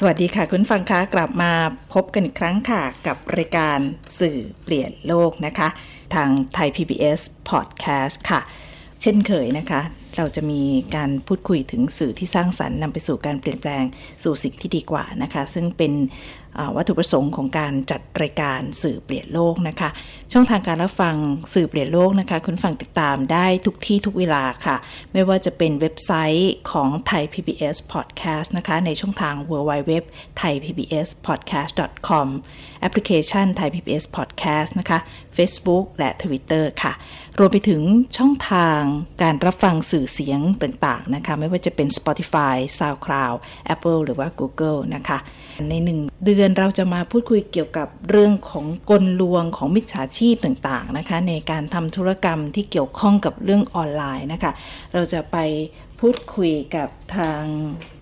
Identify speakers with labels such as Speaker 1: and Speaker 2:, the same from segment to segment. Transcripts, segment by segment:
Speaker 1: สวัสดีค่ะคุณฟังคะกลับมาพบกันอีกครั้งค่ะ กับรายการสื่อเปลี่ยนโลกนะคะ ทางไทย PBS Podcast ค่ะ เช่นเคยนะคะ เราจะมีการพูดคุยถึงสื่อที่สร้างสรรค์นำไปสู่การเปลี่ยนแปลงสู่สิ่งที่ดีกว่านะคะ ซึ่งเป็น วัตถุประสงค์ของการจัดรายการสื่อเปลี่ยนโลกนะคะ ช่องทางการรับฟังสื่อเปลี่ยนโลกนะคะ คุณฟังติดตามได้ทุกที่ทุกเวลาค่ะ ไม่ว่าจะเป็นเว็บไซต์ของไทย PBS Podcast นะคะ ในช่องทาง www thai pbs podcast com แอปพลิเคชันไทย PBS Podcast นะคะ Facebook และ Twitter ค่ะ รวมไปถึงช่องทางการรับฟังสื่อเสียงต่างๆนะคะ ไม่ว่าจะเป็น Spotify SoundCloud Apple หรือว่า Google นะคะ ในหนึ่งเดือนเราจะมาพูดคุยเกี่ยวกับเรื่องของกลลวงของมิจฉาชีพต่างๆนะคะ ในการทำธุรกรรมที่เกี่ยวข้องกับเรื่องออนไลน์นะคะ เราจะไปพูดคุยกับทาง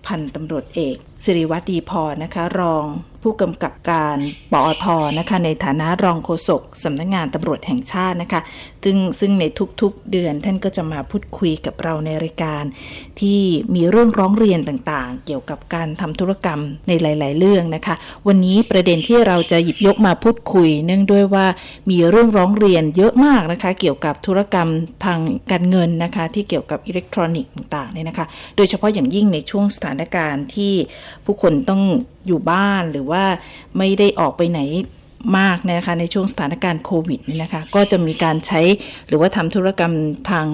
Speaker 1: พันตำรวจเอกสิริวัตรดีพอนะคะ รอง ผู้กำกับการปอทนะคะในฐานะรองโฆษกสำนักงงานตำรวจแห่งชาตินะคะ ซึ่งซึ่งในทุกๆเดือนท่านก็จะมาพูดคุยกับเราในรายการ ที่มีเรื่องร้องเรียนต่างๆ เกี่ยวกับการทำธุรกรรมในหลาย ๆ เรื่องนะคะ วันนี้ประเด็นที่เราจะหยิบยกมาพูดคุย เนื่องด้วยว่ามีเรื่องร้องเรียนเยอะมากนะคะ เกี่ยวกับธุรกรรมทางการเงินนะคะ ที่เกี่ยวกับอิเล็กทรอนิกส์ต่างๆเนี่ยนะคะ โดยเฉพาะอย่างยิ่งในช่วงสถานการณ์ที่ผู้คนต้องอยู่บ้านหรือว่าไม่ได้ออกไปไหน มากนะคะในช่วงสถานการณ์โควิดนี่นะคะก็จะมีการใช้หรือว่าทำธุรกรรมทาง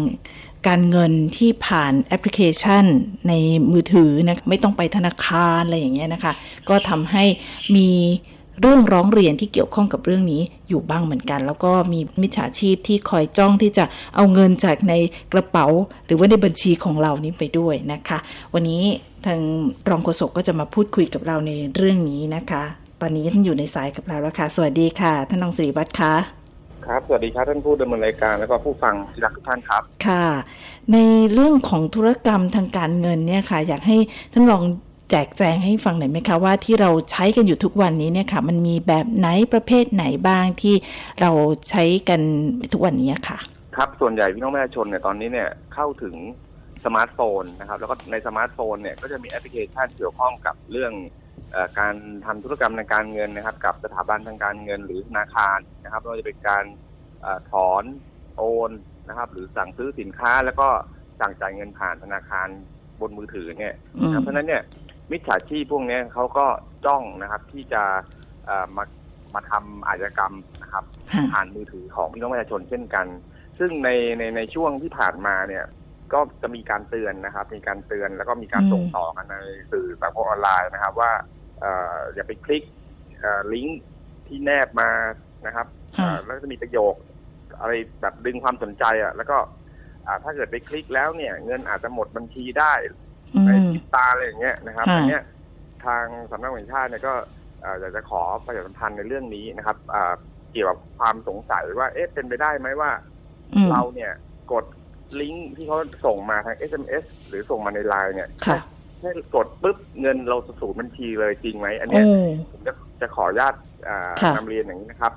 Speaker 1: การเงินที่ผ่านแอปพลิเคชันในมือถือนะไม่ต้องไปธนาคารอะไรอย่างเงี้ยนะคะ ก็ทำให้มีเรื่องร้องเรียนที่เกี่ยวข้องกับเรื่องนี้อยู่บ้างเหมือนกัน แล้วก็มีมิจฉาชีพที่คอยจ้องที่จะเอาเงินจากในกระเป๋า หรือว่าในบัญชีของเรานี้ไปด้วยนะคะ วันนี้ทางรองโฆษกก็จะมาพูดคุยกับเราในเรื่องนี้นะคะ ตอนนี้ท่านอยู่ในสายกับเราแล้วค่ะ สวัสดีค่ะ ท่านรองสิริวัตรคะ
Speaker 2: ครับ สวัสดีครับท่านผู้ดำเนินรายการแล้วก็ผู้ฟังที่รักทุกท่านครับ
Speaker 1: ค่ะ ในเรื่องของธุรกรรมทางการเงินเนี่ยค่ะ อยากให้ท่านรองแจกแจงให้ฟังหน่อยไหมคะว่าที่เราใช้กันอยู่ทุกวันนี้เนี่ยค่ะ มันมีแบบไหนประเภทไหนบ้างที่เราใช้กันทุกวันนี้ค่ะ
Speaker 2: ครับ ส่วนใหญ่พี่น้องประชาชนเนี่ยตอนนี้เนี่ยเข้าถึงสมาร์ทโฟนนะครับ แล้วก็ในสมาร์ทโฟนเนี่ยก็จะมีแอปพลิเคชันเกี่ยวข้องกับเรื่องอ การทำธุรกรรมในการเงินนะครับ กับสถาบันทางการเงินหรือธนาคารนะครับไม่ว่าจะเป็นการอถอนโอนนะครับ หรือสั่งซื้อสินค้าแล้วก็สั่งจ่ายเงินผ่านธนาคารบนมือถือเนี่ยเพราะฉะนั้นเนี่ยมิจฉาชีพพวกนี้เขาก็จ้องนะครับที่จะมามาทำอาชญากรรมนะครับผ่านมือถือของพี่น้องประชาชนเช่นกัน ซึ่งในในในช่วงที่ผ่านมาเนี่ย ก็จะมีการเตือนนะครับ มีการเตือนแล้วก็มีการส่งต่อกันในสื่อสังคมออนไลน์นะครับ ว่า อย่าไปคลิกลิงก์ที่แนบมานะครับแล้วจะมีประโยคอะไรแบบดึงความสนใจอะ แล้วก็ถ้าเกิดไปคลิกแล้วเนี่ย เงินอาจจะหมดบัญชีได้ในติดตาอะไรอย่างเงี้ยนะครับอันเนี้ยทางสำนักงานแห่งชาติเนี่ยก็อยากจะขอประชาสัมพันธ์ในเรื่องนี้นะครับเกี่ยวกับความสงสัยว่าเอ๊ะเป็นไปได้ไหมว่า เราเนี่ยกดลิงก์ที่เขาส่งมาทาง SMS หรือส่งมาในไลน์เนี่ย แค่กดปุ๊บเงินเราสูญบัญชีเลยจริงไหมอันเนี้ยผมจะจะขออนุญาตนำเรียนอย่างนี้นะครับ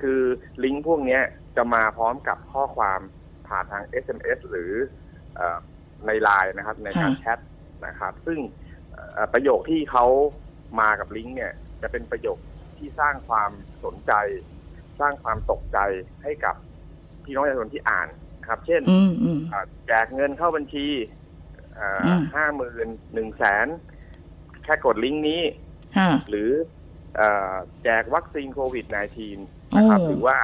Speaker 2: คือลิงก์พวกนี้จะมาพร้อมกับข้อความผ่านทาง SMS หรือในไลน์นะครับ ในการแชทนะครับ ซึ่งประโยคที่เขามากับลิงก์เนี่ย จะเป็นประโยคที่สร้างความสนใจ สร้างความตกใจให้กับพี่น้องประชาชนที่อ่านครับ เช่นแจกเงินเข้าบัญชี ห้าหมื่นหนึ่งแสนแค่กดลิงก์นี้ หรือแจกวัคซีนโควิด -19 นะครับหรือว่า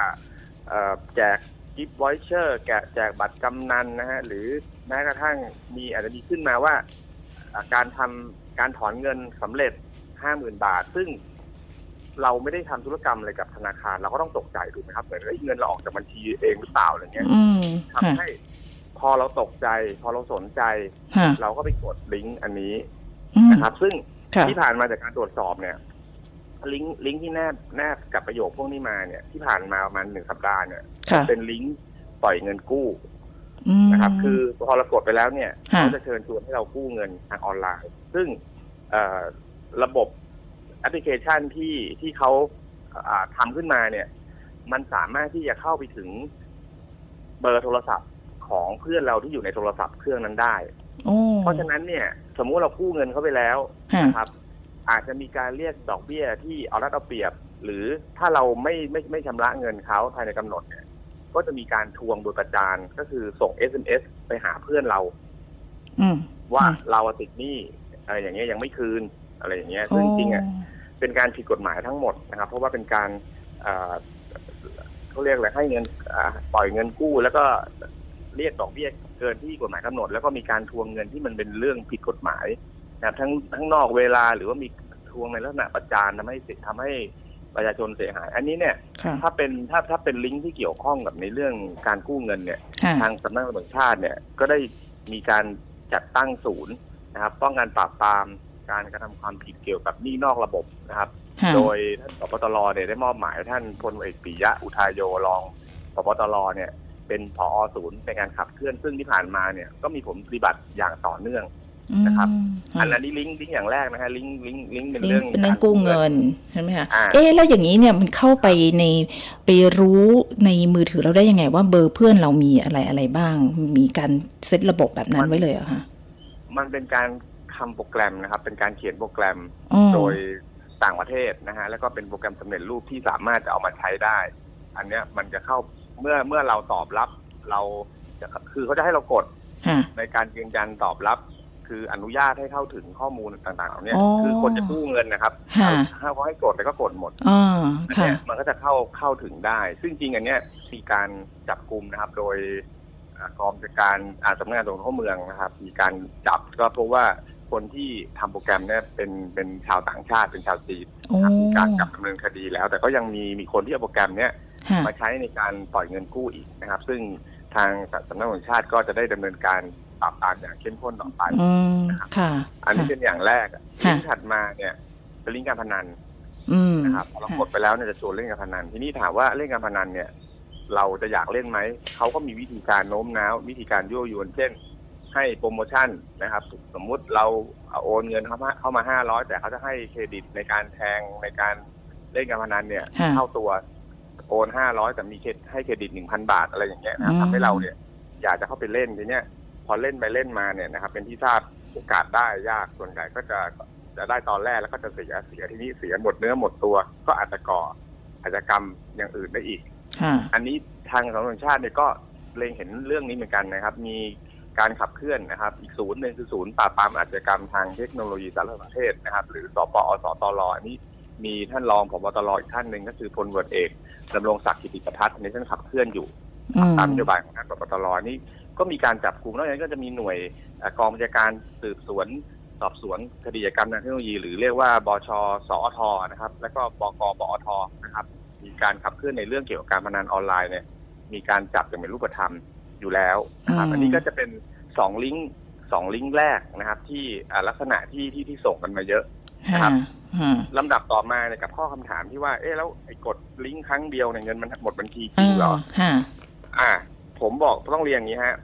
Speaker 2: แจก gift voucher แกะแจกบัตรกำนัลนะฮะหรือแม้กระทั่งมีอาจจะมีขึ้นมาว่า การทำการถอนเงินสำเร็จห้าหมื่นบาท ซึ่งเราไม่ได้ทำธุรกรรมอะไรกับธนาคาร เราก็ต้องตกใจถูกไหมครับเหมือนเงินเราออกจากบัญชีเองหรือเปล่าอะไรเงี้ยทำให้ พอเราตกใจ พอเราสนใจ เราก็ไปกดลิงก์อันนี้นะครับ ซึ่งที่ผ่านมาจากการตรวจสอบเนี่ย ลิงก์ลิงก์ที่แนบแนบกับประโยคพวกนี้มาเนี่ย ที่ผ่านมาประมาณหนึ่งสัปดาห์เนี่ย
Speaker 1: ค่ะ
Speaker 2: เป็นลิงก์ปล่อยเงินกู้
Speaker 1: อืม
Speaker 2: นะครับ คือพอเรากดไปแล้วเนี่ย
Speaker 1: ค่ะ
Speaker 2: เขาจะเชิญชวนให้เรากู้เงินทางออนไลน์ ซึ่งเอ่อระบบแอปพลิเคชันที่ที่เขาอ่าทำขึ้นมาเนี่ย มันสามารถที่จะเข้าไปถึงเบอร์โทรศัพท์ ของเพื่อนเราที่อยู่ในโทรศัพท์เครื่องนั้นได้
Speaker 1: โอ้
Speaker 2: เพราะฉะนั้นเนี่ย สมมุติเรากู้เงินเขาไปแล้ว
Speaker 1: ค่ะ
Speaker 2: นะครับ อาจจะมีการเรียกดอกเบี้ยที่เอารัดเอาเปรียบ หรือถ้าเราไม่ไม่ไม่ชำระเงินเขาภายในกำหนดเนี่ย ก็จะมีการทวงโดยประจานก็คือส่ง SMS ไปหาเพื่อนเรา
Speaker 1: อืม
Speaker 2: ว่า
Speaker 1: อืม
Speaker 2: เราอะติดหนี้อะไรอย่างเงี้ยยังไม่คืนอะไรอย่างเงี้ยซึ่งจริงๆอะเป็นการผิดกฎหมายทั้งหมดนะครับ เพราะว่าเป็นการเอ่อเขาเรียกอะไรให้เงินอ่าปล่อยเงินกู้แล้วก็ เรียกดอกเบี้ยเกินที่กฎหมายกำหนด แล้วก็มีการทวงเงินที่มันเป็นเรื่องผิดกฎหมายนะครับทั้งทั้งนอกเวลาหรือว่ามีทวงในลักษณะประจานทำให้เสียทำให้ประชาชนเสียหาย อันนี้เนี่ย
Speaker 1: ค่ะ
Speaker 2: ถ้าเป็นถ้าถ้าเป็นลิงก์ที่เกี่ยวข้องกับในเรื่องการกู้เงินเนี่ย
Speaker 1: ค่ะ
Speaker 2: ทางสำนักงานตำรวจแห่งชาติเนี่ยก็ได้มีการจัดตั้งศูนย์นะครับ ป้องกันปราบปรามการกระทำความผิดเกี่ยวกับหนี้นอกระบบนะครับ
Speaker 1: ค่ะ
Speaker 2: โดยท่านปปตรเนี่ยได้มอบหมายให้ท่านพลเอกปิยะอุทายโยรองปปตรเนี่ย เป็นผอศูนย์ในการขับเคลื่อนซึ่งที่ผ่านมาเนี่ยก็มีผลปฏิบัติอย่างต่อเนื่องนะครับ
Speaker 1: อืม
Speaker 2: อันนั้นนี่ลิงก์ลิงก์อย่างแรกนะฮะลิงก์ลิงก์ลิงก์เป็น
Speaker 1: ลิง
Speaker 2: เรื่อง
Speaker 1: ก์เป็นเรื่องกู้เงินใช่ไหมคะ
Speaker 2: อ่า
Speaker 1: เอ๊ะแล้วอย่างนี้เนี่ยมันเข้าไปในไปรู้ในมือถือเราได้ยังไง ว่าเบอร์เพื่อนเรามีอะไรอะไรบ้าง มีการเซตระบบแบบนั้นไว้เลยเหรอคะ
Speaker 2: มันเป็นการทำโปรแกรมนะครับ เป็นการเขียนโปรแกรม
Speaker 1: อ๋อ
Speaker 2: โดยต่างประเทศนะฮะแล้วก็เป็นโปรแกรมสำเร็จรูปที่สามารถจะเอามาใช้ได้ อันเนี้ยมันจะเข้า เมื่อเมื่อเราตอบรับเราจะคือเขาจะให้เรากด
Speaker 1: ค่ะ
Speaker 2: ในการยืนยันตอบรับ คืออนุญาตให้เข้าถึงข้อมูลต่างๆเหล่านี้
Speaker 1: อ๋อ
Speaker 2: คือคนจะกู้เงินนะครับ
Speaker 1: ค่ะ
Speaker 2: ถ้าเขาให้กดอะไรก็กดหมด
Speaker 1: อ๋อ
Speaker 2: อัน
Speaker 1: ค่ะ
Speaker 2: เนี้ยมันก็จะเข้าเข้าถึงได้ ซึ่งจริงอันเนี้ยมีการจับกลุ่มนะครับ โดยอ่ากองจัดการอาสำนักงานตำรวจเข้าเมืองนะครับ มีการจับก็เพราะว่าคนที่ทำโปรแกรมเนี่ยเป็นเป็นชาวต่างชาติเป็นชาวจีน
Speaker 1: โอ้
Speaker 2: นะครับมีการจับดำเนินคดีแล้ว แต่ก็ยังมีมีคนที่เอาโปรแกรมเนี้ย
Speaker 1: ค่ะ
Speaker 2: มาใช้ในการปล่อยเงินกู้อีกนะครับ ซึ่งทางสำนักงานตำรวจแห่งชาติก็จะได้ดำเนินการปราบปรามอย่างเข้มข้นต่อไป
Speaker 1: อืมค่ะ
Speaker 2: อันนี้
Speaker 1: ค่ะ
Speaker 2: เป็นอย่างแรกอะ
Speaker 1: ค่ะ
Speaker 2: ลิงก์ถัดมาเนี่ยเป็นลิงก์การพนัน
Speaker 1: อืม
Speaker 2: นะครับพอเรากดไปแล้วเนี่ยจะชวนเล่นการพนัน ทีนี้ถามว่าเล่นการพนันเนี่ย เราจะอยากเล่นไหมเขาก็มีวิธีการโน้มน้าว วิธีการยั่วยวนเช่น ให้โปรโมชั่นนะครับ สมมุติเราโอนเงินเข้ามาเข้ามาห้าร้อยแต่เขาจะให้เครดิตในการแทงในการเล่นการพนันเนี่ย
Speaker 1: ค่ะ
Speaker 2: เท่าตัว โอนห้าร้อยแต่มีเครดให้เครดิตหนึ่งพันบาทอะไรอย่างเงี้ยนะครับ
Speaker 1: อืม
Speaker 2: ทำให้เราเนี่ย อยากจะเข้าไปเล่นทีเนี้ยพอเล่นไปเล่นมาเนี่ยนะครับ เป็นที่ทราบโอกาสได้ยากส่วนใหญ่ก็จะจะได้ตอนแรกแล้วก็จะเสียเสียทีนี้เสียหมดเนื้อหมดตัว ก็อาจจะก่ออาชญากรรมอย่างอื่นได้อีก
Speaker 1: ค่ะ
Speaker 2: อันนี้ทางสำนักงานชาติเนี่ยก็เล็งเห็นเรื่องนี้เหมือนกันนะครับ มีการขับเคลื่อนนะครับ อีกศูนย์หนึ่งคือศูนย์ปราบปรามอาชญากรรมทางเทคโนโลยีสารสนเทศนะครับ หรือสปอสตรอันนี้มีท่านรองผบตรอีกท่านหนึ่งก็คือพลเวดเอก ดำรงศักดิ์กิติประทัดในท่านขับเคลื่อนอยู่
Speaker 1: อืม
Speaker 2: ตามนโยบายของท่านผบตรนี่ก็มีการจับกลุ่มนอกจากนั้นก็จะมีหน่วยเอ่อกองบัญชาการสืบสวนสอบสวนคดีอาชญากรรมทางเทคโนโลยี หรือเรียกว่าบชสอทนะครับ แล้วก็บกปอทนะครับ มีการขับเคลื่อนในเรื่องเกี่ยวกับการพนันออนไลน์เนี่ย มีการจับอย่างเป็นรูปธรรมอยู่แล้วนะครับ
Speaker 1: อืม
Speaker 2: อันนี้ก็จะเป็นสองลิงก์สองลิงก์แรกนะครับ ที่อ่าลักษณะที่ที่ที่ส่งกันมาเยอะ
Speaker 1: ค่ะ
Speaker 2: ครับ
Speaker 1: ค่ะ
Speaker 2: ลำดับต่อมาเนี่ยกับข้อคำถามที่ว่า เอ๊ะแล้วไอ้กดลิงก์ครั้งเดียวเนี่ยเงินมันหมดบัญชีจริงเหรอ
Speaker 1: ค่ะ
Speaker 2: อ่า ผมบอกต้องเรียนอย่างนี้ฮะ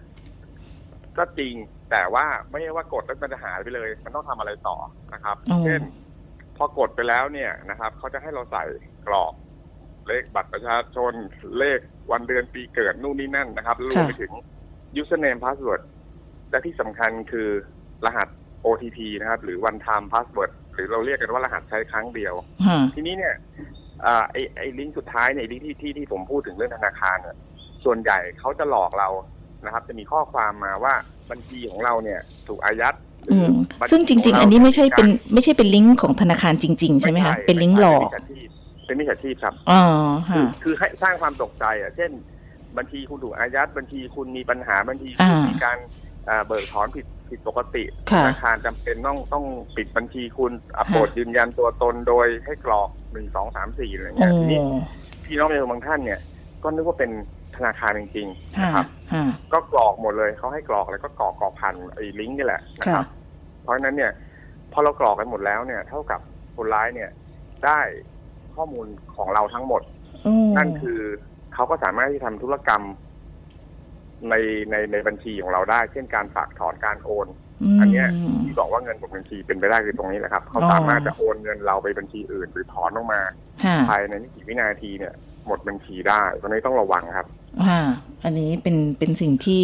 Speaker 2: ก็จริงแต่ว่าไม่ใช่ว่ากดแล้วมันจะหายไปเลย มันต้องทำอะไรต่อนะครับ
Speaker 1: อ๋อ
Speaker 2: เช่น พอกดไปแล้วเนี่ยนะครับเขาจะให้เราใส่กรอกเลขบัตรประชาชน เลขวันเดือนปีเกิดนู่นนี่นั่นนะครับรวมไปถึง username password และที่สำคัญคือรหัส OTP นะครับ หรือ one time password หรือเราเรียกกันว่ารหัสใช้ครั้งเดียว
Speaker 1: ค่ะ
Speaker 2: ทีนี้เนี่ยอ่าไอไอลิงก์สุดท้ายเนี่ยไอ้ลิงก์ที่ที่ที่ผมพูดถึงเรื่องธนาคารเนี่ยส่วนใหญ่เขาจะหลอกเรานะครับ จะมีข้อความมาว่าบัญชีของเราเนี่ย ถูกอายัดห
Speaker 1: อื
Speaker 2: รือ
Speaker 1: ม
Speaker 2: บัญชี
Speaker 1: ซึ่งจริง ๆ อันนี้ไม่ใช่เป็นไม่ใช่เป็นลิงก์ของธนาคารจริง ๆ ใช่ไหมคะเป็นลิงก์หลอก
Speaker 2: เป็นมิจฉาชีพครับ
Speaker 1: อ๋อ
Speaker 2: คือ
Speaker 1: ค่ะ
Speaker 2: คือให้สร้างความตกใจอะเช่น บัญชีคุณถูกอายัดบัญชีคุณมีปัญหาบัญชีคุณ
Speaker 1: อ่ามี
Speaker 2: มีการอ่า เบิกถอนผิดผิดปกติ
Speaker 1: ค่ะ
Speaker 2: ธนาคารจำเป็นต้องต้องปิดบัญชีคุณอะ
Speaker 1: ค่ะ
Speaker 2: โปรดยืนยันตัวตนโดยให้กรอกหนึ่งสองสามสี่อะไร
Speaker 1: โอ้
Speaker 2: เงี้ยทีนี้พี่น้องประชาชนบางท่านเนี่ย ก็นึกว่าเป็นธนาคารจริงๆ
Speaker 1: ค่ะ
Speaker 2: นะครับ
Speaker 1: ค่ะ
Speaker 2: ก็กรอกหมดเลยเขาให้กรอกแล้วก็กรอกกรอกพันไอ้ลิงก์นี่แหละนะค
Speaker 1: ค่ะ
Speaker 2: รับ เพราะฉะนั้นเนี่ยพอเรากรอกกันหมดแล้วเนี่ย เท่ากับคนร้ายเนี่ยสได้ข้อมูลของเราทั้งหมด
Speaker 1: อืม
Speaker 2: นั่นคือเขาก็สามารถที่ทำธุรกรรม ในในในบัญชีของเราได้ เช่นการฝากถอนการโอน อันเนี้ย
Speaker 1: ม
Speaker 2: ที่บอกว่าเงินหมดบัญชีเป็นไปได้คือตรงนี้แหละครับเขา
Speaker 1: อ๋อ
Speaker 2: สามารถจะโอนเงินเราไปบัญชีอื่นหรือถอนออกมา
Speaker 1: ค่ะ
Speaker 2: ภายในไม่กี่วินาทีเนี่ย หมดบัญชีได้ตรงนี้ต้องระวังครับ
Speaker 1: อ่าอันนี้เป็นเป็นสิ่งที่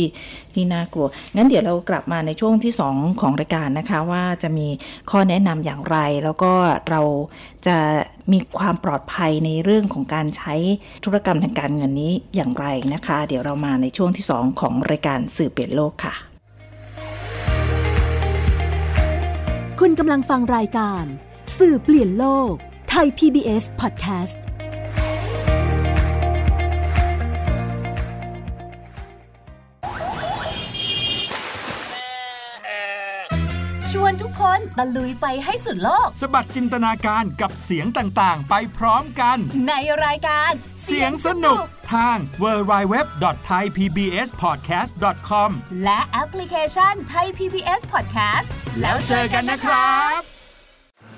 Speaker 1: ที่น่ากลัว งั้นเดี๋ยวเรากลับมาในช่วงที่สองของรายการนะคะ ว่าจะมีข้อแนะนำอย่างไร แล้วก็เราจะมีความปลอดภัยในเรื่องของการใช้ธุรกรรมทางการเงินนี้อย่างไรนะคะ เดี๋ยวเรามาในช่วงที่สองของรายการสื่อเปลี่ยนโลกค่ะ
Speaker 3: คุณกำลังฟังรายการ สื่อเปลี่ยนโลกไทย PBS Podcast
Speaker 4: วนทุกคนตะลุยไปให้สุดโลก
Speaker 5: สบัดจินตนาการกับเสียงต่างๆ ไปพร้อมกัน
Speaker 4: ในรายการ
Speaker 5: เสียงสนุกทาง www.thaipbspodcast.com
Speaker 4: และแอปพลิเคชันไทย PBS Podcast
Speaker 5: แล้วเจอกันนะครับ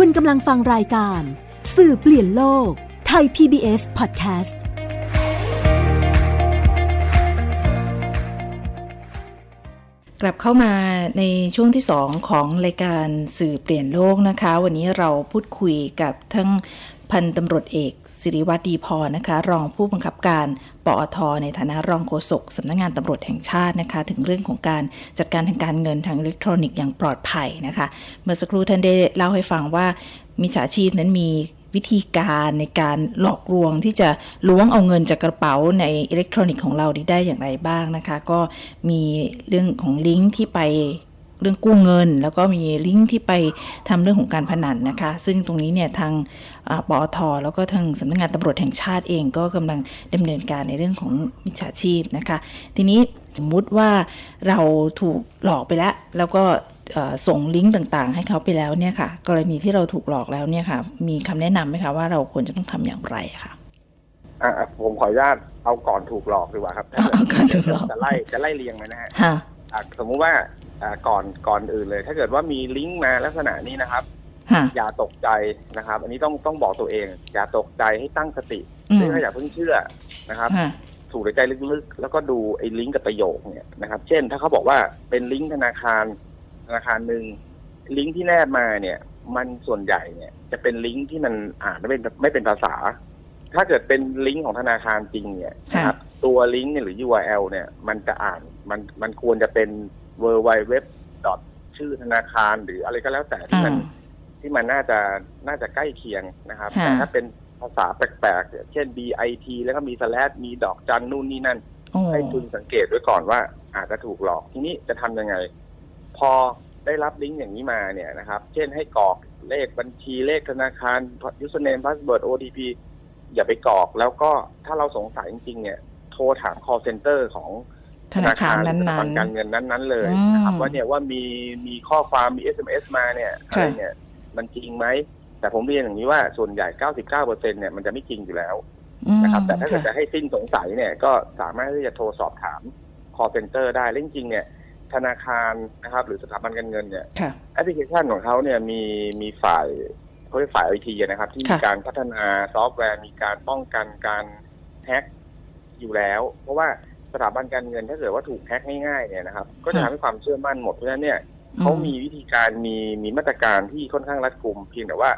Speaker 3: คุณกำลังฟังรายการ สื่อเปลี่ยนโลก ไทย PBS Podcast
Speaker 1: กลับเข้ามาในช่วงที่ 2 ของรายการสื่อเปลี่ยนโลกนะคะ วันนี้เราพูดคุยกับทั้งพันตำรวจเอก สิริวัตรดีพอนะคะ รองผู้บังคับการปอท ในฐานะรองโฆษกสำนักงานตำรวจแห่งชาตินะคะ ถึงเรื่องของการจัดการทางการเงินทางอิเล็กทรอนิกส์อย่างปลอดภัยนะคะ เมื่อสักครู่ท่านได้เล่าให้ฟังว่ามิจฉาชีพนั้นมีวิธีการในการหลอกลวงที่จะล้วงเอาเงินจากกระเป๋าในอิเล็กทรอนิกส์ของเราได้อย่างไรบ้างนะคะ ก็มีเรื่องของลิงก์ที่ไป รื่องกู้เงิน แล้วก็มีลิงก์ที่ไปทำเรื่องของการพนันนะคะ ซึ่งตรงนี้เนี่ยทางอาปอทแล้วก็ทางสำนักงานตำรวจแห่งชาติเองก็กำลังดำเนินการในเรื่องของมิจฉาชีพนะคะ ทีนี้สมมุติว่าเราถูกหลอกไปแล้ว แล้วก็เอ่อส่งลิงก์ต่างๆ ให้เขาไปแล้วเนี่ยค่ะ กรณีที่เราถูกหลอกแล้วเนี่ยค่ะ มีคำแนะนำไหมคะว่าเราควรจะต้องทำอย่างไรอะค่ะ
Speaker 2: อะอะผมขออนุญาตเอาก่อนถูกหลอกดีกว่าครับ
Speaker 1: เอาก่อนถูกหลอก
Speaker 2: จะไล่จะไล่เรียงไหมนะฮะ
Speaker 1: ฮะ
Speaker 2: อะสมมุติว่าอ่า ก่อนก่อนอื่นเลย ถ้าเกิดว่ามีลิงก์มาลักษณะนี้นะครับ
Speaker 1: ฮะ
Speaker 2: อย่าตกใจนะครับ อันนี้ต้องต้องบอกตัวเอง อย่าตกใจให้ตั้งสติ
Speaker 1: อืม
Speaker 2: ซึ่งอย่าเพิ่งเชื่อนะครับ
Speaker 1: ฮะ
Speaker 2: ถูกในใจลึกๆ แล้วก็ดูไอ้ลิงก์กับประโยคเนี่ยนะครับ เช่น ถ้าเขาบอกว่าเป็นลิงก์ธนาคารธนาคารหนึ่งลิงก์ที่แนบมาเนี่ย มันส่วนใหญ่เนี่ย จะเป็นลิงก์ที่มันอ่านไม่เป็นไม่เป็นภาษา ถ้าเกิดเป็นลิงก์ของธนาคารจริงเนี่ยนะครับตัวลิงก์เนี่ยหรือ URL เนี่ย มันจะอ่านมันมันควรจะเป็น w w w ชื่อธนาคารหรืออะไรก็แล้วแต่ที่มัน
Speaker 1: อ่า
Speaker 2: ที่มันน่าจะน่าจะใกล้เคียงนะครับ
Speaker 1: ค่ะ
Speaker 2: แต่ถ้าเป็นภาษาแปลกๆ เช่น BIT แล้วก็มีสแลชมีดอกจันนู่นนี่นั่น
Speaker 1: โอ้
Speaker 2: ให้คุณสังเกตไว้ก่อนว่า อาจจะถูกหลอกทีนี้จะทำยังไง พอได้รับลิงก์อย่างนี้มาเนี่ยนะครับ เช่นให้กรอกเลขบัญชีเลขธนาคาร username password OTP อย่าไปกรอก แล้วก็ถ้าเราสงสัยจริงๆเนี่ย โทรถาม call center ของ
Speaker 1: ธนาคารนั้น
Speaker 2: หรือสถาบั
Speaker 1: ๆ
Speaker 2: การเงินนั้น ๆ เลย
Speaker 1: อืม
Speaker 2: นะครับว่าเนี่ยว่ามีมีข้อความมี SMS มาเนี่ยอะไร
Speaker 1: ค่ะ
Speaker 2: เนี่ยมันจริงไหม แต่ผมเรียนอย่างนี้ว่าส่วนใหญ่ 99เปอร์เซ็นต์เนี่ยมันจะไม่จริงอยู่แล้ว
Speaker 1: อืม
Speaker 2: นะครับ แต่ถ้าเกิด
Speaker 1: ค่ะ
Speaker 2: จะให้สิ้นสงสัยเนี่ยก็สามารถที่จะโทรสอบถาม call center ได้และจริงๆเนี่ยธนาคารนะครับ หรือสถาบันการเงินเนี่ย
Speaker 1: ค่ะ
Speaker 2: แอปพลิเคชันของเขาเนี่ยมีมีฝ่ายเขาเรียกฝ่ายไอทีนะครับ ที่มี
Speaker 1: ค่ะ
Speaker 2: การพัฒนาซอฟต์แวร์มีการป้องกันการแฮ็กอยู่แล้ว เพราะว่าส ถาบันการเงินถ้าเกิดว่าถูกแฮ็กง่ายๆเนี่ยนะครับ ก็จะทำให้ความเชื่อมั่นหมดเพราะฉะนั้นเนี่ยเขามีวิธีการมีมีมาตรการที่ค่อนข้างรัดกุมเพียงแต่ว่า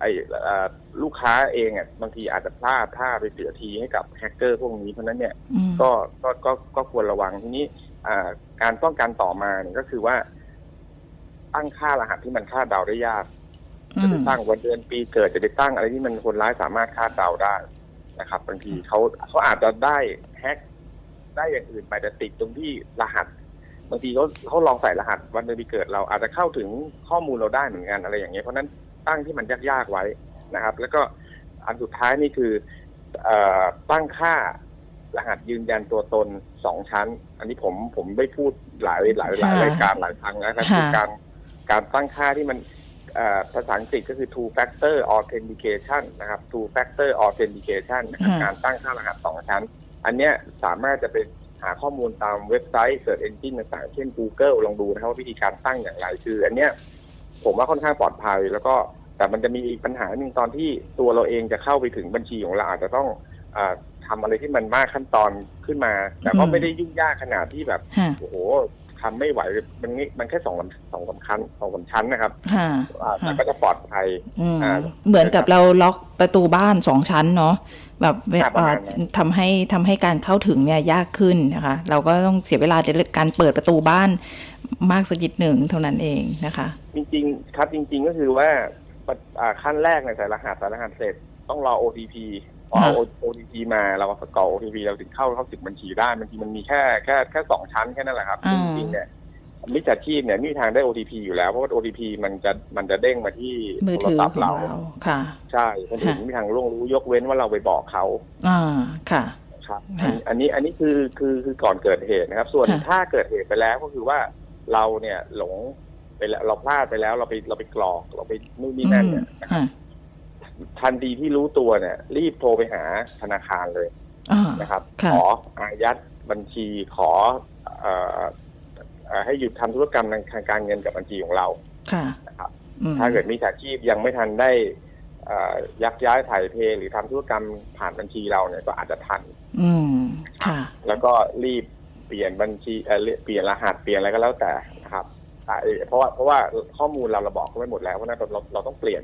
Speaker 2: ไอ้เอ่อลูกค้าเองอะบางทีอาจจะพลาดท่าไปเสียทีให้กับแฮกเกอร์พวกนี้เพราะฉะนั้นเนี่ย
Speaker 1: อืม
Speaker 2: ก็ก็ก็ก็ควรระวังทีนี้อ่าการป้องกันต่อมาเนี่ยก็คือว่าตั้งค่ารหัสที่มันคาดเดาได้ยากจะไปตั้งวันเดือนปีเกิดจะไปตั้งอะไรที่มันคนร้ายสามารถคาดเดาได้นะครับบางทีเขาเขาอาจจะได้แฮก ได้อย่างอื่นไปแต่ติดตรงที่รหัส บางทีเขาเขาลองใส่รหัสวันเดือนปีเกิดเราอาจจะเข้าถึงข้อมูลเราได้เหมือนกันอะไรอย่างเงี้ยเพราะฉะนั้นตั้งที่มันยากๆไว้นะครับ แล้วก็อันสุดท้ายนี่คือเอ่อตั้งค่ารหัสยืนยันตัวตนสองชั้น อันนี้ผมผมได้พูดหลายหลายหลาย
Speaker 1: ค่ะ
Speaker 2: รายการหลายครั้งนะครับ
Speaker 1: ค่ะ
Speaker 2: คือการการตั้งค่าที่มันเอ่อภาษาอังกฤษก็คือ two factor authentication นะครับ two factor authentication นะครับ
Speaker 1: ค่ะ
Speaker 2: การตั้งค่ารหัสสองชั้น อันเนี้ยสามารถจะไปหาข้อมูลตามเว็บไซต์ Search Engine ต่างๆ เช่น Google ลองดูนะครับว่าวิธีการตั้งอย่างไรคือ อันเนี้ยผมว่าค่อนข้างปลอดภัย แล้วก็แต่มันจะมีอีกปัญหาหนึ่งตอนที่ตัวเราเองจะเข้าไปถึงบัญชีของเราอาจจะต้องเออทำอะไรที่มันมากขั้นตอนขึ้นมา แต่ก็
Speaker 1: อืม
Speaker 2: ไม่ได้ยุ่งยากขนาดที่แบบ
Speaker 1: ค่ะ
Speaker 2: โอ้โห ทำไม่ไหวมันนี่มันแค่สองสามสองสามชั้นสองสามชั้นนะครับ
Speaker 1: ค่ะ
Speaker 2: อ่าแต่ก็จะปลอดภัย
Speaker 1: อืม
Speaker 2: อ่า
Speaker 1: เหมือนกับเราล็อกประตูบ้านสองชั้นเนาะแบบเว
Speaker 2: ครับประมาณ
Speaker 1: เอ่อ
Speaker 2: นั้น
Speaker 1: ทำให้ทำให้การเข้าถึงเนี่ยยากขึ้นนะคะ เราก็ต้องเสียเวลาในการเปิดประตูบ้านมากสักนิดหนึ่งเท่านั้นเองนะคะ
Speaker 2: จริงๆครับจริง ๆก็คือว่าปัจอ่าขั้นแรกในยใส่รหัสใส่รหัสเสร็จต้องรอ OTP พอเอา OTP มาเราก็สกรอก OTP เราถึงเข้าเข้าถึงบัญชีได้บางทีมันมีแค่แค่แค่สองชั้นแค่นั้นแหละครับ
Speaker 1: อ่า
Speaker 2: จริงๆเนี่ยมิจฉาชีพเนี่ยไม่มีทางได้ OTP อยู่แล้ว เพราะว่า OTP มันจะมันจะเด้งมาที่
Speaker 1: มือ
Speaker 2: โทร
Speaker 1: ถือ
Speaker 2: ศัพท์
Speaker 1: ของ
Speaker 2: เรา
Speaker 1: เราค่ะ
Speaker 2: ใช่คนอื่นไม่มีทางล่วงรู้ยกเว้นว่าเราไปบอกเขา
Speaker 1: อ่าค่ะ
Speaker 2: ครับ
Speaker 1: ค่ะ
Speaker 2: อันนี้อันนี้คือคือคือก่อนเกิดเหตุนะครับ ส่วน
Speaker 1: ค่ะ
Speaker 2: ถ้าเกิดเหตุไปแล้วก็คือว่าเราเนี่ยหลงไปแล้วเราพลาดไปแล้วเราไปเราไปกรอกเราไปนู่นนี่นั่นเนี่ย
Speaker 1: อืมค่ะ
Speaker 2: ทันทีที่รู้ตัวเนี่ย รีบโทรไปหาธนาคารเลย
Speaker 1: อ่า
Speaker 2: นะครับ
Speaker 1: ค่ะ
Speaker 2: ขออายัดบัญชีขอเอ่อเอ่อให้หยุดทำธุรกรรมทางการเงินกับบัญชีของเรา
Speaker 1: ค่ะ
Speaker 2: นะครับ
Speaker 1: อืม
Speaker 2: ถ้าเกิดมิจฉาชีพยังไม่ทันได้เอ่อยักย้ายถ่ายเทหรือทำธุรกรรมผ่านบัญชีเราเนี่ยก็อาจจะทัน
Speaker 1: อืมค่ะ
Speaker 2: แล้วก็รีบเปลี่ยนบัญชีเอ่อเปลี่ยนรหัสเปลี่ยนอะไรก็แล้วแต่นะครับแต่เพราะว่าเพราะว่าข้อมูลเราเราบอกเขาไว้หมดแล้วเพราะฉะนั้นเราเราต้องเปลี่ยน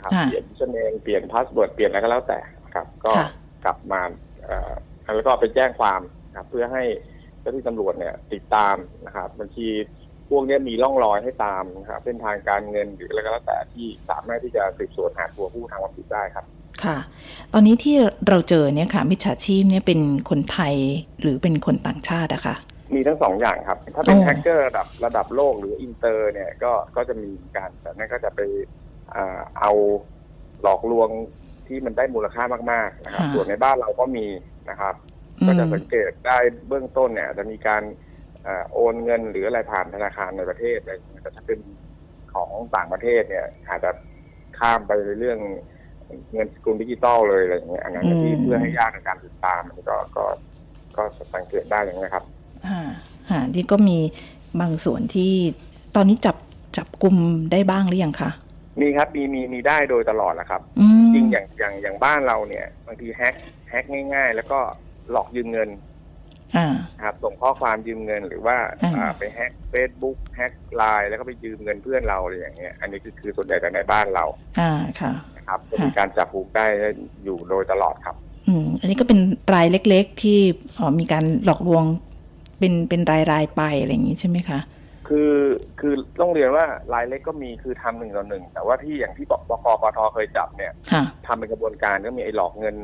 Speaker 2: นะครับ
Speaker 1: ค่ะ
Speaker 2: เปลี่ยนชื่อเองเปลี่ยน password เปลี่ยนอะไรก็แล้วแต่นะครับ ก็
Speaker 1: ค่ะ
Speaker 2: กลับมาเอ่อแล้วก็ไปแจ้งความนะครับเพื่อให้เจ้าหน้าที่ตำรวจเนี่ย ติดตามนะครับบัญชีพวกเนี้ยมีร่องรอยให้ตามนะครับเส้นทางการเงินหรืออะไรก็แล้วแต่ที่สามารถที่จะสืบสวนหาตัวผู้ทำความผิดได้ครับ
Speaker 1: ค่ะ ตอนนี้ที่เราเจอเนี่ยค่ะมิจฉาชีพเนี่ยเป็นคนไทยหรือเป็นคนต่างชาติอะค่ะ
Speaker 2: มีทั้งสองอย่างครับ ถ้าเป็น
Speaker 1: อ๋อ
Speaker 2: แฮกเกอร์ระดับระดับโลกหรืออินเตอร์เนี่ยก็ก็จะมีการแต่นั่นก็จะไปอ่า เอาหลอกลวงที่มันได้มูลค่ามากๆนะครับ ส่วนในบ้านเราก็มีนะครับ
Speaker 1: อื
Speaker 2: ก็
Speaker 1: ม
Speaker 2: จะสังเกตได้เบื้องต้นเนี่ย จะมีการอ่าโอนเงินหรืออะไรผ่านธนาคารในประเทศอะไรอย่างเงี้ยแต่ถ้าเป็นของต่างประเทศเนี่ย อาจจะข้ามไปในเรื่องเงินสกุลดิจิตอลเลยอะไรอย่างเงี้ยอันนั้นก็ที่เพื่อให้ยากในการติดตามมันก็ก็ก็สังเกตได้อย่างนี้ยครับ
Speaker 1: อ่าฮะที่ก็มีบางส่วนที่ตอนนี้จับจับกลุ่มได้บ้างหรือยังคะ
Speaker 2: มีครับมีมีมีได้โดยตลอดแหละครับ
Speaker 1: อืม
Speaker 2: จริงอย่างอย่างอย่างบ้านเราเนี่ยบางทีแฮกแฮกง่าย ๆ แล้วก็หลอกยืมเงิน
Speaker 1: อ่า
Speaker 2: นะครับส่งข้อความยืมเงินหรือว่า
Speaker 1: อ่า
Speaker 2: อ่าไปแฮกเฟซบุ๊กแฮกไลน์แล้วก็ไปยืมเงินเพื่อนเราอะไรอย่างเงี้ยอันนี้คือคือส่วนใหญ่แต่ในบ้านเรา
Speaker 1: อ่าค่ะ
Speaker 2: นะครับก็มีการจับกุมได้อยู่โดยตลอดครับ
Speaker 1: อืมอันนี้ก็เป็นรายเล็ก ๆ ที่อ๋อมีการหลอกลวงเป็นเป็นรายรายๆไปอะไรอย่างนี้ใช่ไหมคะ
Speaker 2: คือคือต้องเรียนว่ารายเล็กก็มีคือทำหนึ่งต่อหนึ่งแต่ว่าที่อย่างที่บกบกปทเคยจับเนี่ย
Speaker 1: ค่ะ
Speaker 2: ทำเป็นกระบวนการก็มีไอ้หลอกเงิน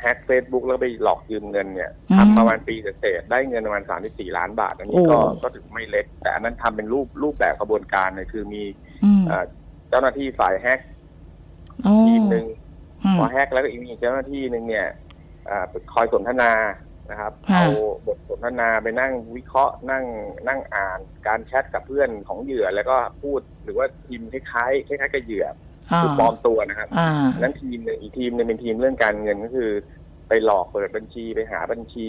Speaker 2: แฮกเฟซบุ๊กแล้วไปหลอกยืมเงินเนี่ย
Speaker 1: อืม
Speaker 2: ทำประมาณปีเศษๆได้เงินประมาณสามสี่ล้านบาท อันนี้ก็
Speaker 1: โอ้
Speaker 2: ก็ถือไม่เล็ก แต่อันนั้นทำเป็นรูปรูปแบบกระบวนการเนี่ยคือมี
Speaker 1: อืม
Speaker 2: เอ่อเจ้าหน้าที่ฝ่ายแฮก
Speaker 1: อ๋อ
Speaker 2: ทีมหนึ่ง
Speaker 1: อืม
Speaker 2: พอแฮกแล้วก็อีกมีเจ้าหน้าที่หนึ่งเนี่ยเอ่อคอยสนทนา นะครับ
Speaker 1: ค่ะ
Speaker 2: เอาบทสนทนาไปนั่งวิเคราะห์นั่งนั่งอ่านการแชทกับเพื่อนของเหยื่อแล้วก็พูดหรือว่าพิมพ์คล้ายๆคล้ายๆกับเหยื่อ
Speaker 1: อ่า
Speaker 2: คือปลอมตัวนะครับ
Speaker 1: อ่า
Speaker 2: อันนั้นทีมหนึ่งอีกทีมหนึงเป็นทีมเรื่องการเงินก็คือ ไปหลอกเปิดบัญชีไปหาบัญชี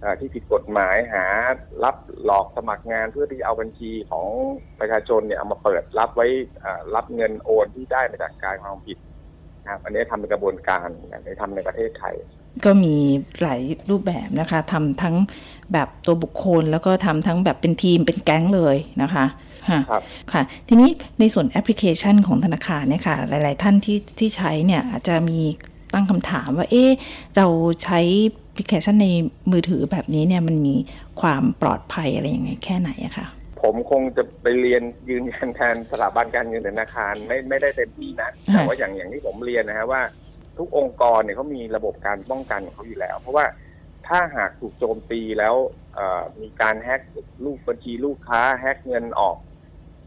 Speaker 2: เอ่อที่ผิดกฎหมายหารับหลอกสมัครงานเพื่อที่จะเอาบัญชีของประชาชนเนี่ยเอามาเปิดรับไว้เอ่อรับเงินโอนที่ได้มาจากการความผิดนะครับอันนี้ทำเป็นกระบวนการอันนี้ทำในประเทศไทย
Speaker 1: ก็มีหลายรูปแบบนะคะทำทั้งแบบตัวบุคคล แล้วก็ทำทั้งแบบเป็นทีมเป็นแก๊งเลยนะคะฮะ
Speaker 2: ครับ
Speaker 1: ค่ะ ทีนี้ในส่วนแอปพลิเคชันของธนาคารเนี่ยค่ะ หลาย ๆ ท่านที่ที่ใช้เนี่ยอาจจะมีตั้งคำถามว่า เอ๊ะเราใช้แอปพลิเคชันในมือถือแบบนี้เนี่ยมันมีความปลอดภัยอะไรยังไงแค่ไหนอะคะ
Speaker 2: ผมคงจะไปเรียนยืนยันแทนสถาบันการเงินธนาคารไม่ไม่ได้เต็มที่นะ
Speaker 1: ค่ะ
Speaker 2: แต่ว่าอย่างอย่างที่ผมเรียนนะฮะว่า ทุกองค์กรเนี่ยเขามีระบบการป้องกันของเขาอยู่แล้ว เพราะว่าถ้าหากถูกโจมตีแล้วเอ่อมีการแฮ็กลูกบัญชีลูกค้าแฮ็กเงินออก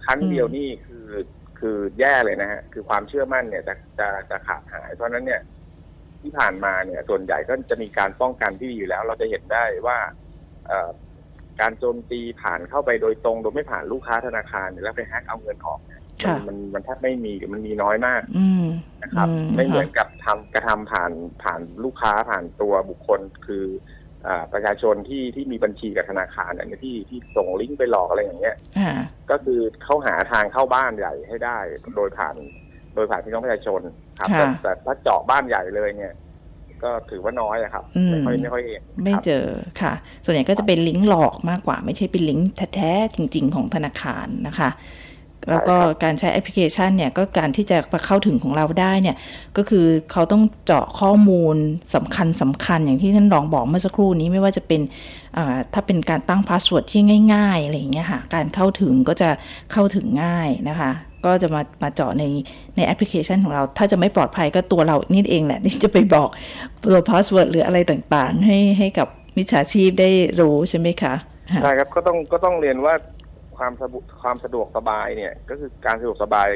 Speaker 2: ครั้งเดียวนี่คือคือแย่เลยนะฮะคือความเชื่อมั่นเนี่ยจะจะจะขาดหาย เพราะฉะนั้นเนี่ยที่ผ่านมาเนี่ยส่วนใหญ่ก็จะมีการป้องกันที่ดีอยู่แล้ว เราจะเห็นได้ว่าเอ่อการโจมตีผ่านเข้าไปโดยตรง โดยไม่ผ่านลูกค้าธนาคารเนี่ยแล้วไปแฮ็กเอาเงินออกเนี่ย
Speaker 1: ค่ะ
Speaker 2: มันมันแทบไม่มีหรือมันมีน้อยมาก
Speaker 1: อืม
Speaker 2: นะครับ
Speaker 1: อืม
Speaker 2: ไม่เหมือน
Speaker 1: ค่ะ
Speaker 2: กับ ทำกระทำผ่านผ่านลูกค้าผ่านตัวบุคคลคืออ่าประชาชนที่ที่มีบัญชีกับธนาคารเนี่ยที่ที่ส่งลิงก์ไปหลอกอะไรอย่างเงี้ย
Speaker 1: อ่า
Speaker 2: ก็คือเข้าหาทางเข้าบ้านใหญ่ให้ได้ โดยผ่าน โดยผ่านพี่น้องประชาชนครับ
Speaker 1: ค่ะ
Speaker 2: แต่แต่ถ้าเจาะบ้านใหญ่เลยเนี่ย ก็ถือว่าน้อยอะครับ
Speaker 1: อืม
Speaker 2: ไม่ค่อยไม่ค่อยเห็น
Speaker 1: ไม่
Speaker 2: ครับ
Speaker 1: เจอค่ะ ส่วนใหญ่ก็จะเป็นลิงก์หลอกมากกว่า ไม่ใช่เป็นลิงก์แท้ๆจริง ๆ ของธนาคารนะคะ แล้วก็การใช้แอปพลิเคชันเนี่ยก็การที่จะมาเข้าถึงของเราได้เนี่ยก็คือเขาต้องเจาะข้อมูลสำคัญสำคัญอย่างที่ท่านรองบอกเมื่อสักครู่นี้ไม่ว่าจะเป็นอ่าถ้าเป็นการตั้ง password ที่ง่ายๆอะไรอย่างเงี้ยค่ะการเข้าถึงก็จะเข้าถึงง่ายนะคะ ก็จะมามาเจาะในในแอปพลิเคชันของเรา ถ้าจะไม่ปลอดภัยก็ตัวเรานี่เองแหละที่จะไปบอกตัว password หรืออะไรต่างๆ ให้ให้กับมิจฉาชีพได้รู้ใช่ไหมคะค่ะ
Speaker 2: ใช่ครับก็ต้องก็ต้องเรียนว่า ความสะดวกความสะดวกสบายเนี่ย ก็คือการสะดวกสบาย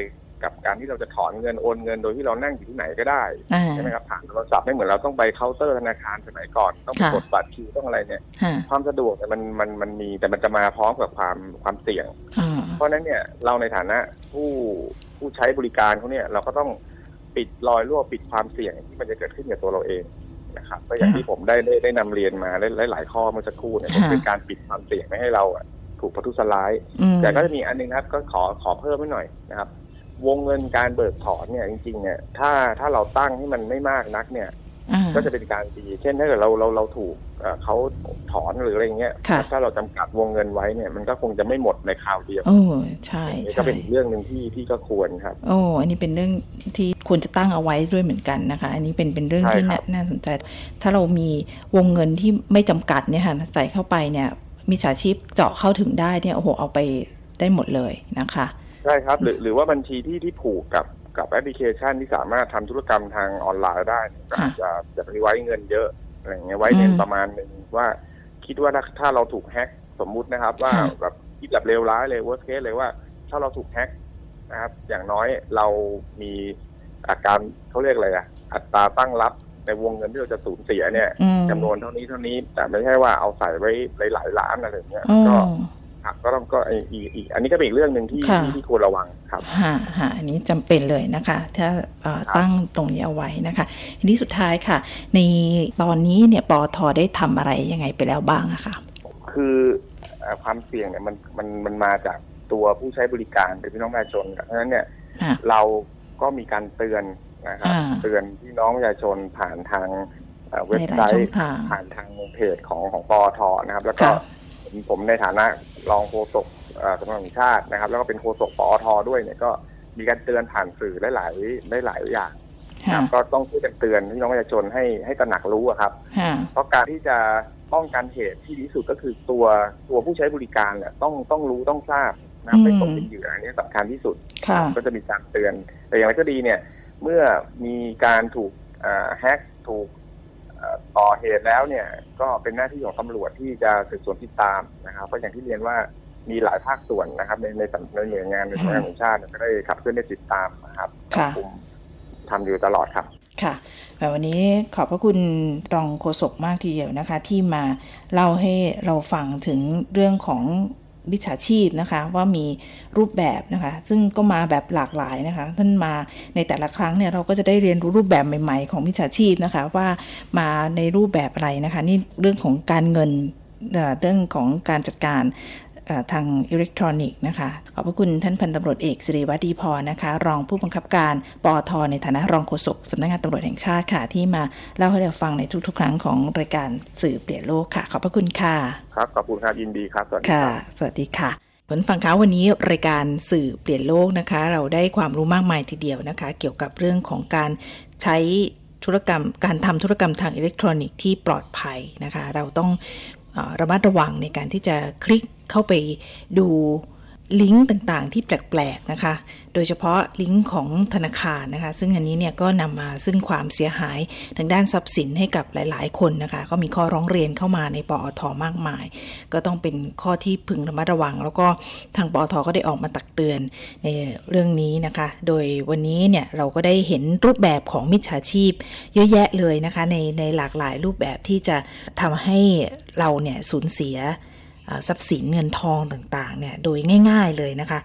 Speaker 2: กับการที่เราจะถอนเงินโอนเงินโดยที่เรานั่งอยู่ที่ไหนก็ได้
Speaker 1: อ่า
Speaker 2: ใช่ไหมครับผ่านโทรศัพท์ไม่เหมือนเราต้องไปเคาน์เตอร์ธนาคารสมัยก่อนต้องไป
Speaker 1: ค่ะ
Speaker 2: กดบัตรคิวต้องอะไรเนี่ย
Speaker 1: ค่ะ
Speaker 2: ความสะดวกเนี่ยมันมันมันมีแต่มันจะมาพร้อมกับความความเสี่ยง
Speaker 1: อ่า
Speaker 2: เพราะฉะนั้นเนี่ยเราในฐานะผู้ผู้ใช้บริการเขาเนี่ยเราก็ต้องปิดรอยรั่วปิดความเสี่ยงที่มันจะเกิดขึ้นกับตัวเราเองนะครับก็อย่างที่ผมได้ได้ได้นำเรียนมาหลายหลายๆข้อเมื่อสักครู่เนี่ย
Speaker 1: ค่ะ
Speaker 2: เป็นการปิดความเสี่ยงไม่ให้เราอะ ถูกประทุษร้าย
Speaker 1: อืม
Speaker 2: แต่ก็จะมีอันหนึงครับ ก็ขอขอเพิ่มไว้หน่อยนะครับ วงเงินการเบิกถอนเนี่ยจริง ๆ เนี่ยถ้าถ้าเราตั้งให้มันไม่มากนักเนี่ย
Speaker 1: อ่า
Speaker 2: ก็จะเป็นการดี เช่นถ้าเกิดเราเราเราถูกเอ่อเขาถอนหรืออะไรเงี้ย
Speaker 1: ค่ะ
Speaker 2: ถ้าเราจำกัดวงเงินไว้เนี่ย มันก็คงจะไม่หมดในคราวเดียว
Speaker 1: โอ้ใช่
Speaker 2: นี่ก็
Speaker 1: ใช่
Speaker 2: เป็นอีกเรื่องหนึ่งที่ที่ก็ควรครับ
Speaker 1: โอ้อันนี้เป็นเรื่องที่ควรจะตั้งเอาไว้ด้วยเหมือนกันนะคะ อันนี้เป็นเป็นเรื่อง
Speaker 2: ใช่
Speaker 1: ที่
Speaker 2: ครั
Speaker 1: น่า
Speaker 2: บ
Speaker 1: น่าสนใจ ถ้าเรามีวงเงินที่ไม่จำกัดเนี่ยค่ะใส่เข้าไปเนี่ย มีฉาชีพเจาะเข้าถึงได้เนี่ยโอ้โหเอาไปได้หมดเลยนะคะ
Speaker 2: ใช่ครับหรือหรือว่าบัญชีที่ที่ผูกกับกับแอปพลิเคชันที่สามารถทำธุรกรรมทางออนไลน์ได้เนี่ยก็
Speaker 1: ค่ะ
Speaker 2: จะจะไปไว้เงินเยอะอะไรเงี้ยไว้เงิน
Speaker 1: อืม
Speaker 2: ประมาณหนึ่งว่าคิดว่าถ้าถ้าเราถูกแฮ็กสมมุตินะครับ ว่า
Speaker 1: ค่ะ
Speaker 2: แบบคิดแบบเลวร้ายเลย worst case เลยว่า ถ้าเราถูกแฮ็กนะครับ อย่างน้อยเรามีอาการเขาเรียกอะไรอะอัตราตั้งรับ ในวงเงินที่เราจะสูญเสียเนี่ย
Speaker 1: อืม
Speaker 2: จำนวนเท่านี้เท่านี้แต่ไม่ใช่ว่าเอาใส่ไว้หลายๆล้านอะไรอย่างเงี้ย
Speaker 1: อ๋อ
Speaker 2: ก็ครับก็ต้องก็อีกอีกอีกอันนี้ก็เป็นอีกเรื่องหนึ่งที่
Speaker 1: ค่ะ
Speaker 2: ที่ที่ควรระวังครับ
Speaker 1: ฮะฮะอันนี้จำเป็นเลยนะคะ ถ้าเอ่อ
Speaker 2: ครับ
Speaker 1: ตั้งตรงนี้เอาไว้นะคะทีนี้สุดท้ายค่ะ ในตอนนี้เนี่ยปอทได้ทำอะไรยังไงไปแล้วบ้างอะคะ
Speaker 2: คือเอ่อความเสี่ยงเนี่ยมันมันมันมาจากตัวผู้ใช้บริการเป็นพี่น้องประชาชนเพราะฉะนั้นเนี่ย
Speaker 1: ค่ะ
Speaker 2: เราก็มีการเตือน นะครับ
Speaker 1: อ่า
Speaker 2: เตือนพี่น้องประชาชนผ่านทางเอ่อเว็บ
Speaker 1: ในห
Speaker 2: ไซ
Speaker 1: ลายช่อง
Speaker 2: ต์
Speaker 1: ทาง
Speaker 2: ผ่านทางเพจของของปอทนะครับ แล้วก็
Speaker 1: ค่ะ
Speaker 2: ผมผมในฐานะรองโฆษกเอ่อสำนักงานแห่งชาตินะครับ แล้วก็เป็นโฆษกปอทด้วยเนี่ยก็มีการเตือนผ่านสื่อหลายๆหลายๆอย่างนะ
Speaker 1: ค่ะ
Speaker 2: ครับก็ต้องช่วยกันเตือนพี่น้องประชาชนให้ให้ตระหนักรู้อะครับ
Speaker 1: ค่ะ
Speaker 2: เพราะการที่จะป้องกันเหตุที่ดีที่สุดก็คือตัวตัวผู้ใช้บริการเนี่ยต้องต้องรู้ต้องทราบนะครับไม่ตกเป็นเหยื่ออันนี้สำคัญที่สุด
Speaker 1: ค่ะ
Speaker 2: ก็จะมีการเตือน แต่อย่างไรก็ดีเนี่ย เมื่อมีการถูกอ่าแฮกถูกเอ่อก่อเหตุแล้วเนี่ย ก็เป็นหน้าที่ของตำรวจที่จะสืบสวนติดตามนะครับเพราะอย่างที่เรียนว่ามีหลายภาคส่วนนะครับ ในในสำในหน่วยงานในสำนักงานแห่งชาติเนี่ยก็ได้ขับเคลื่อนได้ติดตามนะครับ
Speaker 1: ค่ะ
Speaker 2: คุมทำอยู่ตลอดครับ
Speaker 1: ค่ะแบบวันนี้ขอบพระคุณรองโฆษกมากทีเดียวนะคะ ที่มาเล่าให้เราฟังถึงเรื่องของ วิชาชีพนะคะ ว่ามีรูปแบบนะคะ ซึ่งก็มาแบบหลากหลายนะคะ ท่านมาในแต่ละครั้งเนี่ยเราก็จะได้เรียนรู้รูปแบบใหม่ๆ ของวิชาชีพนะคะ ว่ามาในรูปแบบอะไรนะคะ นี่เรื่องของการเงินเรื่องของการจัดการ ทางอิเล็กทรอนิกส์นะคะขอบพระคุณท่านพันตำรวจเอกสิริวัตรดีพรนะคะ รองผู้บังคับการปอทในฐานะรองโฆษกสำนักงานตำรวจแห่งชาติค่ะ ที่มาเล่าให้เราฟังในทุกๆ ครั้งของรายการสื่อเปลี่ยนโลกค่ะ ขอบพระคุณค่ะ
Speaker 2: ครับขอบคุณครับยินดีครับสวัสดีค
Speaker 1: ค่ะ
Speaker 2: รับ
Speaker 1: สวัสดีค่ะผลฟังคะวันนี้รายการสื่อเปลี่ยนโลกนะคะ เราได้ความรู้มากมายทีเดียวนะคะ เกี่ยวกับเรื่องของการใช้ธุรกรรม การทำธุรกรรมทางอิเล็กทรอนิกส์ที่ปลอดภัยนะคะ เราต้องเอ่อระมัดระวังในการที่จะคลิก เข้าไปดูลิงก์ต่างๆ ที่แปลกๆนะคะ โดยเฉพาะลิงก์ของธนาคารนะคะ ซึ่งอันนี้เนี่ยก็นำมาซึ่งความเสียหายทางด้านทรัพย์สินให้กับหลายๆ คนนะคะ ก็มีข้อร้องเรียนเข้ามาในปอทมากมาย ก็ต้องเป็นข้อที่พึงระมัดระวัง แล้วก็ทางปอทก็ได้ออกมาตักเตือนในเรื่องนี้นะคะ โดยวันนี้เนี่ยเราก็ได้เห็นรูปแบบของมิจฉาชีพ เยอะแยะเลยนะคะ ในในหลากหลายรูปแบบที่จะทำให้เราเนี่ยสูญเสีย ทรัพย์สินเงินทองต่างๆเนี่ยโดยง่ายๆเลยนะคะ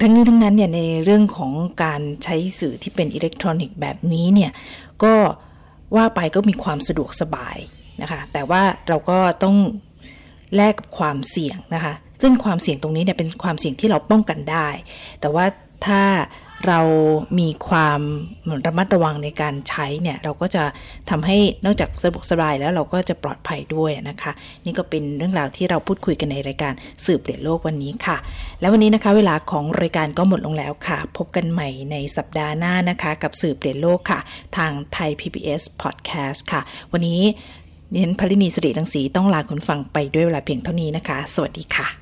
Speaker 1: ทั้งนี้ทั้งนั้นเนี่ยในเรื่องของการใช้สื่อที่เป็นอิเล็กทรอนิกส์แบบนี้เนี่ยก็ว่าไปก็มีความสะดวกสบายนะคะ แต่ว่าเราก็ต้องแลกกับความเสี่ยงนะคะ ซึ่งความเสี่ยงตรงนี้เนี่ยเป็นความเสี่ยงที่เราป้องกันได้ แต่ว่าถ้า เรามีความระมัดระวังในการใช้เนี่ย เราก็จะทำให้นอกจากสะดวกสบายแล้วเราก็จะปลอดภัยด้วยนะคะ นี่ก็เป็นเรื่องราวที่เราพูดคุยกันในรายการสืบเปลี่ยนโลกวันนี้ค่ะ แล้ววันนี้นะคะ เวลาของรายการก็หมดลงแล้วค่ะ พบกันใหม่ในสัปดาห์หน้านะคะ กับสืบเปลี่ยนโลกค่ะ ทางไทย PBS Podcast ค่ะ วันนี้เน้นพลินีสิริรังสีต้องลาคุณฟังไปด้วยเวลาเพียงเท่านี้นะคะ สวัสดีค่ะ